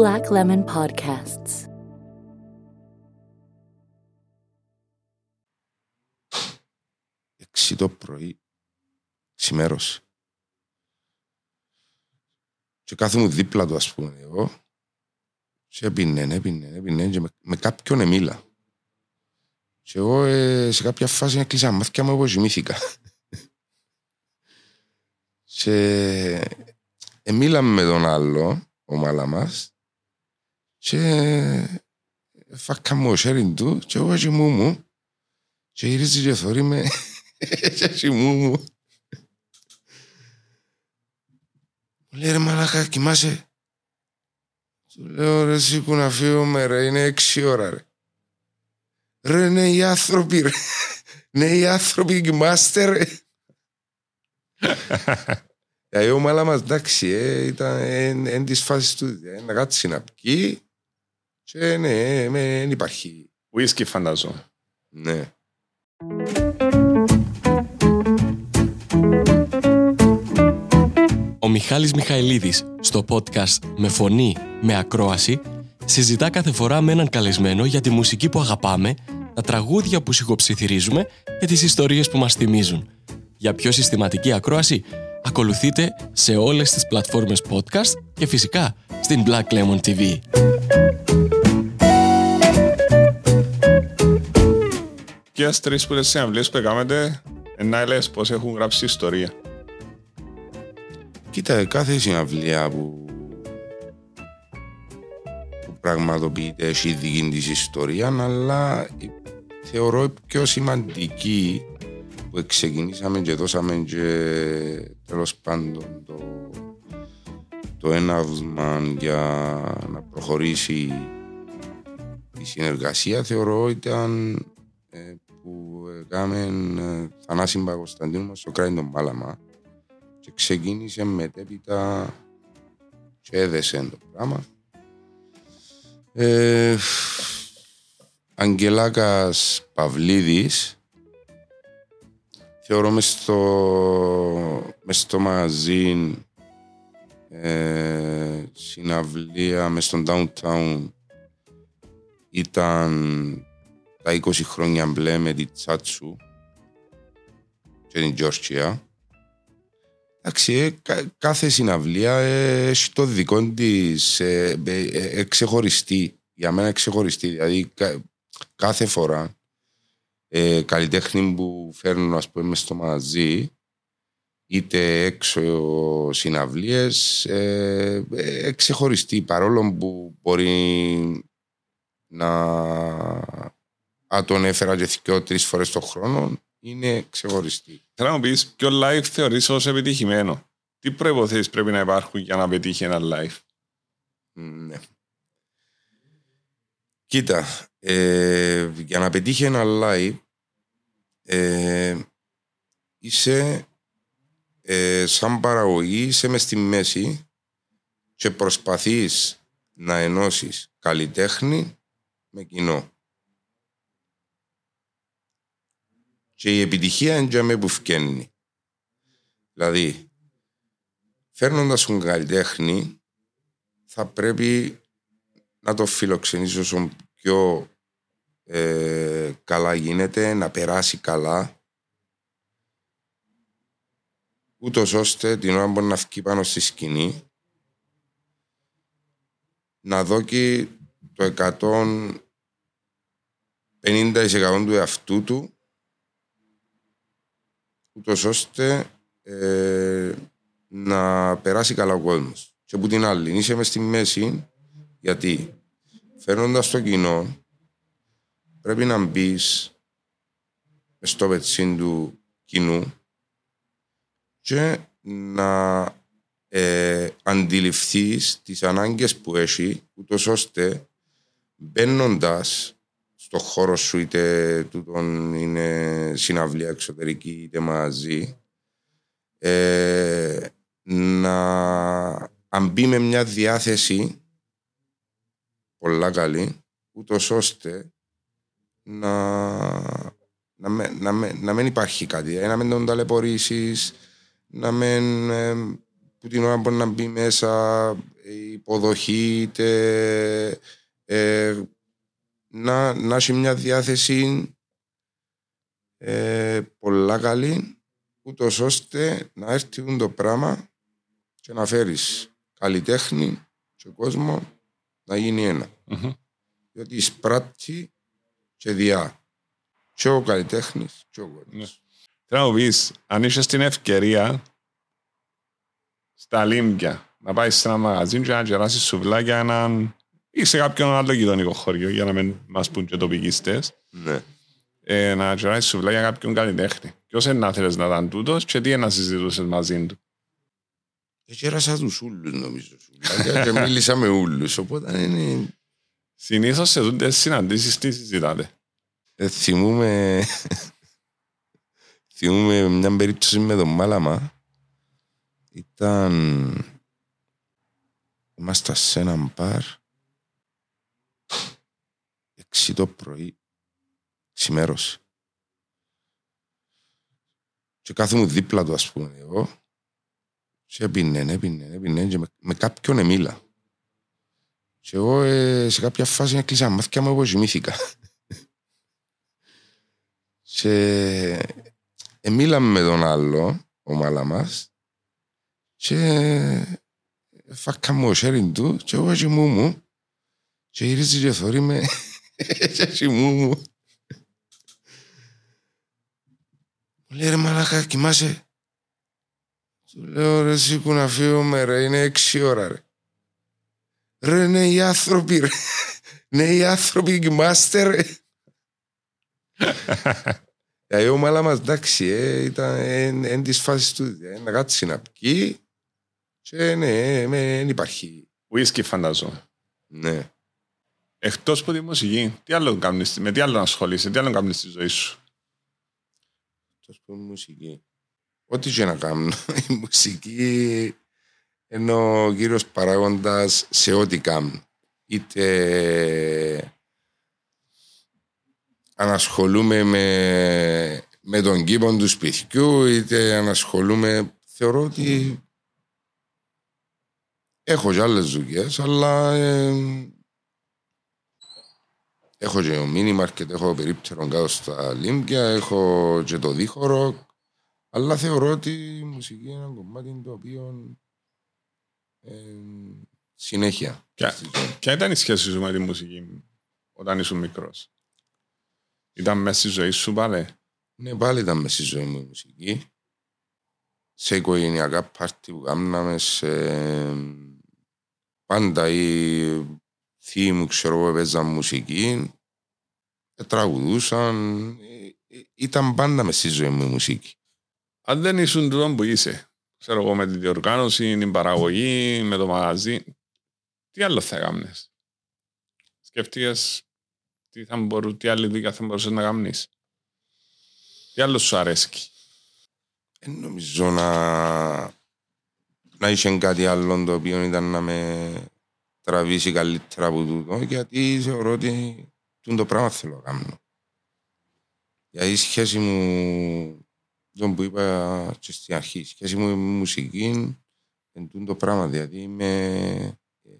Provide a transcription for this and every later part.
Black Lemon Podcasts. Έξι το πρωί, ξημέρωσε. Και κάθομαι δίπλα του, ας πούμε, εγώ. Και έπινε, έπινε, έπινε και με, με κάποιον εμίλα. Και εγώ ε, σε κάποια φάση έκλεισα μάτια μου, εγώ ζημήθηκα. και εμίλαμε με τον άλλο, ο μάλαμας, και φάκα μου ο σέριν του και εγώ και μου μου και γυρίζει και θωρεί με και μου μου. Μου λέει ρε μαλάκα κοιμάσαι. Του λέω ρε σήκου να φύγω με ρε είναι έξι ώρα ρε. Ρε ναι οι άνθρωποι ρε. Ναι οι άνθρωποι κοιμάστε ρε. Δηλαδή ο μάλα μας εντάξει ε, ήταν εν της φάσης του ε, να κάτσει να πει και ναι, δεν υπάρχει. Whisky φαντάζομαι. Ναι. Ο Μιχάλης Μιχαηλίδης στο podcast «Με φωνή, με ακρόαση» συζητά κάθε φορά με έναν καλεσμένο για τη μουσική που αγαπάμε, τα τραγούδια που σιγοψιθυρίζουμε και τις ιστορίες που μας θυμίζουν. Για πιο συστηματική ακρόαση, ακολουθείτε σε όλες τις πλατφόρμες podcast και φυσικά στην Black Lemon TV. Και as τρεις που συναυλίες που έκαμετε, να λες πώς έχουν γράψει ιστορία. Κοίτα, κάθε συναυλία που, που πραγματοποιείται έχει δική της ιστορία, αλλά η- θεωρώ η πιο σημαντική που ξεκινήσαμε και δώσαμε και τέλος πάντων το, το έναυσμα για να προχωρήσει η συνεργασία θεωρώ ήταν ε, που έκαμε ε, Θανάση Παπακοσταντίνου μας στο Κράιν των Μάλαμα και ξεκίνησε μετέπειτα και έδεσε το πράγμα. Ε, Αγγελάκας Παυλίδης θεωρώ μες στο, μες στο μαγαζί ε, συναυλία μες στον downtown ήταν τα 20 χρόνια μπλε με τη Τσάτσου και την Τζόρτσια. Εντάξει, ε, κα- κάθε συναυλία ε, έχει το δικό της ε, ε, ε, ξεχωριστή. Για μένα ξεχωριστή. Δηλαδή κα- κάθε φορά ε, καλλιτέχνη που φέρνουν ας πούμε μες στο μαζί είτε έξω συναυλίες ε, ε, ξεχωριστή παρόλο που μπορεί να α, τον έφερα και δυο τρεις φορές το χρόνο είναι ξεχωριστή. Θέλω να μου πεις ποιο live θεωρείς ως επιτυχημένο. Τι προϋποθέσεις πρέπει να υπάρχουν για να πετύχει ένα live; Ναι. Κοίτα, ε, για να πετύχει ένα live ε, είσαι ε, σαν παραγωγή, είσαι μες στη μέση και προσπαθείς να ενώσεις καλλιτέχνη με κοινό. Και η επιτυχία είναι για με που φκένει. Δηλαδή, φέρνοντας τον καλλιτέχνη, θα πρέπει να το φιλοξενήσει όσο πιο ε, καλά γίνεται, να περάσει καλά, ούτως ώστε την ώρα που να βγει πάνω στη σκηνή, να δώσει το 150% του εαυτού του, ούτως ώστε ε, να περάσει καλά ο κόσμος. Και που την άλλη, είσαι μες στη μέση, γιατί φέρνοντας το κοινό, πρέπει να μπεις στο πετσίν του κοινού και να ε, αντιληφθείς τις ανάγκες που έχει, ούτως ώστε μπαίνοντας στο χώρο σου, είτε τούτον είναι συναυλία εξωτερική, είτε μαζί, ε, να αν μπει με μια διάθεση πολλά καλή, ούτως ώστε να, να, με, να, με, να μην υπάρχει κάτι, ε, να μην τον ταλαιπωρήσεις, να μην ε, που την ώρα μπορεί να μπει μέσα η υποδοχή, είτε ε, να, να έχει μια διάθεση ε, πολλά καλή, ούτως ώστε να έρθει το πράγμα και να φέρεις καλλιτέχνη και κόσμο να γίνει ένα. Μμμ. Διότι εισπράττει και διά. Και ο καλλιτέχνης και ο κόσμος. Ναι. Θέλω να μου πεις, αν είχες την ευκαιρία στα Λίμπια να πάεις σε ένα μαγαζί και να κεράσεις σουβλάκια έναν ή σε κάποιον άλλο γειτονικό χωριό για να μην μας πούν και τοπικίστες Ναι. ε, να κεράσεις σουβλάκια κάποιον καλλιτέχνη. Ποιος είναι να θέλεις να ήταν τούτος και τι είναι να συζητούσες μαζί του. Και έρασα τους ούλους νομίζω. σουβλάκια, και μίλησα με ούλους. Οπότε είναι... Συνήθως σε τούτες συναντήσεις τι συζητάτε; Ε, θυμούμαι... θυμούμαι μια περίπτωση με τον Μάλαμα. Ήταν... Ήμασταν σε έναν μπαρ. Έξι το πρωί. Ξημέρωσε. Και κάθομαι δίπλα του, ας πούμε, εγώ. Και έπινε, έπινε, έπινε και με, με κάποιον εμίλα. Και εγώ ε, σε κάποια φάση έκλεισα μάτια μου, εγώ ζημήθηκα. και ε, μίλαμε με τον άλλο, ο Μάλαμας, και φάκα μου ο σέριν του και εγώ και μου μου και γυρίζει και θωρεί με και έτσι μου μου. Μου λέει ρε μαλάκα κοιμάσαι. Του λέω ρε εσύ που να φύγουμε ρε είναι έξι ώρα ρε. Ρε ναι οι άνθρωποι ρε. Ναι οι άνθρωποι κοιμάστε ρε. Δηλαδή ο Μάλαμας εντάξει ε, ήταν εν, εν της φάσης του ε, να κάτσει να πιει και ναι, δεν υπάρχει. Whisky φανταζόμαι. Ναι. Εκτός από τη μουσική, τι άλλο κάνεις, με τι άλλο ασχολείσαι, τι άλλο κάνεις στη ζωή σου; Τόσο πω μουσική. Ό,τι και να κάνω. Η μουσική είναι ο κύριος παράγοντας σε ό,τι κάνω. Είτε ανασχολούμαι με, με τον κήπο του σπιτιού, είτε ανασχολούμαι... Θεωρώ ότι έχω και άλλες δουλειές, αλλά ε, έχω και ο μίνι μάρκετ, έχω περίπτερο κάτω στα Λίμπια, έχω και το δίχωρο, αλλά θεωρώ ότι η μουσική είναι ένα κομμάτι το οποίο ε, συνέχεια. Ποια, στη ζωή. ποια ήταν η σχέση σου με τη μουσική όταν ήσουν μικρός; Ήταν μέσα στη ζωή σου πάλι; Ναι, πάλι ήταν μες στη ζωή μου η μουσική. Σε οικογενειακά πάρτι που κάναμε, σε... πάντα οι θείοι μου, ξέρω εγώ, παίζαν μουσική, ε, τραγουδούσαν. Ε, ε, Ήταν πάντα μες στη ζωή μου η μουσική. Αν δεν ήσουν τούτο που είσαι, ξέρω εγώ με τη διοργάνωση, την παραγωγή, με το μαγαζί, τι άλλο θα έκαμνες; Σκεφτείες τι, θα μπορού, τι άλλη δουλειά θα μπορούσες να κάνεις. Τι άλλο σου αρέσκει; Δεν νομίζω να, να είχε κάτι άλλο το οποίο ήταν να με τραβήσει καλύτερα από τούτο, γιατί θεωρώ ότι τούτο το πράγμα θέλω να κάνω. Γιατί η σχέση μου, τον που είπα και στην αρχή, η σχέση μου με τη μουσική είναι τούτο το πράγμα, δηλαδή είμαι, ε,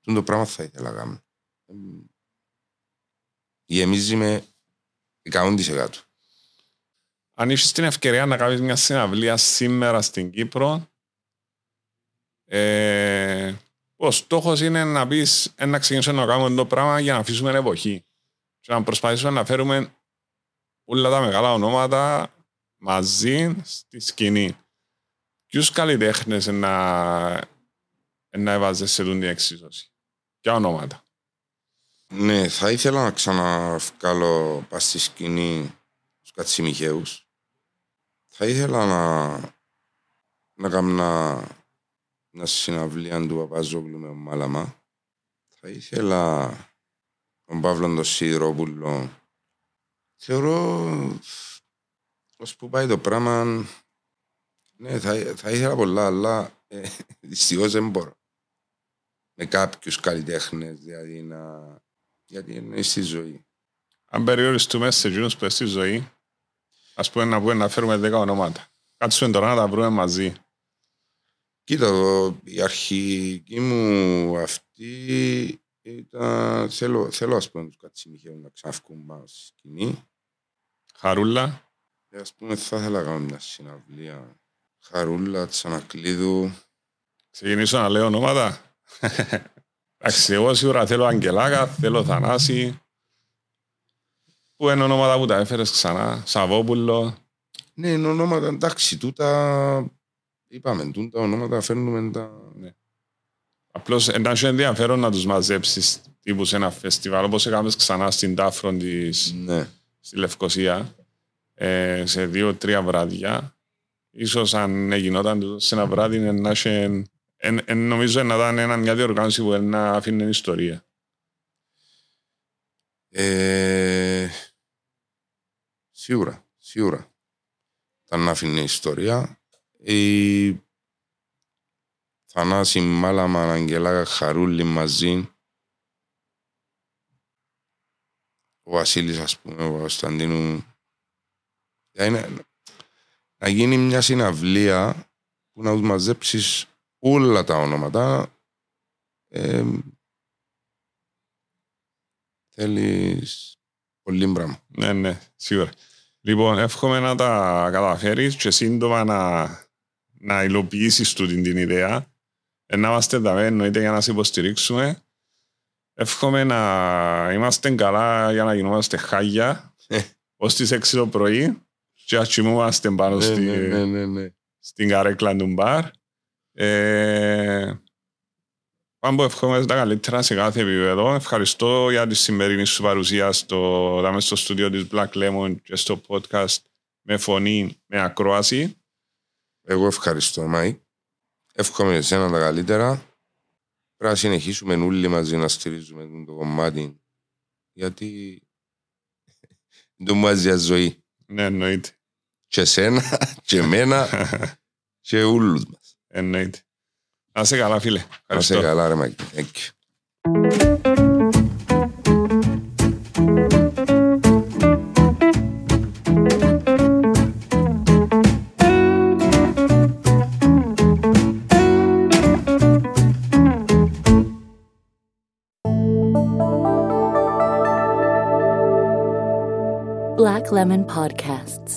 τούτο το πράγμα θα ήθελα να κάνω. Ε, Γεμίζει με 100%. Αν είχες την ευκαιρία να κάνεις μια συναυλία σήμερα στην Κύπρο, ε, ο στόχος είναι να πεις ε, να ξεκινήσουμε να κάνουμε το πράγμα για να αφήσουμε εποχή και να προσπαθήσουμε να φέρουμε όλα τα μεγάλα ονόματα μαζί στη σκηνή. Ποιους καλλιτέχνες να, να έβαζες σε τούτη την εξίσωση; Ποια ονόματα; Ναι, θα ήθελα να ξαναβγάλω πας στη σκηνή τους Κατσιμιχαίους. Θα ήθελα να, να κάνω μια συναυλία του Παπαζόγλου με τον Μάλαμα. Θα ήθελα τον Παύλον τον Σιδηρόπουλο. Θεωρώ ως που πάει το πράγμα ναι, θα, θα ήθελα πολλά, αλλά ε, δυστυχώς δεν μπορώ. Με κάποιους καλλιτέχνες, δηλαδή να... γιατί είναι στη ζωή. Αν περιοριστούμε σε εκείνους που είναι στη ζωή, ας πούμε να, πούμε, να φέρουμε 10 ονόματα. Κάτσουμε τώρα να τα βρούμε μαζί. Κοίτα, το, η αρχική μου αυτή ήταν. Θέλω, θέλω ας πούμε, τους κατσιμιχαίους να ξαναυκούν πάνω στη σκηνή. Χαρούλα. Και ας πούμε, θα ήθελα να κάνω μια συναυλία. Χαρούλα, Τσανακλείδου. Ξεκινήσω να λέω ονόματα. Εντάξει, εγώ σίγουρα θέλω Αγγελάκα, θέλω Θανάση. Πού είναι ονόματα που τα έφερες ξανά. Σαββόπουλο. Ναι, είναι ονόματα, εντάξει, τούτα. Είπαμε, τούτα ονόματα φέρνουμε τα. Απλώς εντάξει ενδιαφέρον να τους μαζέψεις τύπου σε ένα φεστιβάλ όπως έκαμε ξανά στην Τάφρο της, Ναι. στη Λευκοσία ε, σε δύο-τρία βράδια. Ίσως αν γινόταν τούτο σε ένα βράδυ είναι να είχε- εν- εν- νομίζω να ήταν ένα, μια διοργάνωση που να αφήνει ιστορία. Ε, σίγουρα, σίγουρα. Ήταν να αφήνει ιστορία. Η Θανάση, Μάλαμα, Αγγελάκα, Χαρούλη μαζί. Ο Βασίλης, ας πούμε, ο Κωνσταντίνου. Για είναι- να γίνει μια συναυλία που να τους μαζέψεις όλα τα ονόματα. Ε, θέλεις πολύ πράγμα. Ναι, ναι, σίγουρα. Λοιπόν, εύχομαι να τα καταφέρεις και σύντομα να, να υλοποιήσεις τούτη την ιδέα. Ε, να είμαστε εδώ, εννοείται, για να σε υποστηρίξουμε. Εύχομαι να είμαστε καλά για να γινόμαστε χάγια Ε. ως τις 6 το πρωί και να κοιμούμαστε πάνω Ναι, στη, ναι, ναι, ναι, ναι. στην καρέκλα του μπαρ. Ε, Πάμπο ευχόμαστε τα καλύτερα σε κάθε επίπεδο. Ευχαριστώ για τη σημερινή σου παρουσία στο, δάμε στο στούντιο της Black Lemon και στο podcast με φωνή, με ακρόαση. Εγώ ευχαριστώ, Μάικ. Εύχομαι εσένα τα καλύτερα. Πρέπει να συνεχίσουμε όλοι μαζί να στηρίζουμε το κομμάτι. Γιατί το μου βάζει ζωή. Ναι, εννοείται. Και εσένα, και εμένα, και όλους μας. εννοείται. Να είσαι καλά, φίλε. Να σε Ευχαριστώ. καλά, ρε Μάικ. Thank you. Podcasts.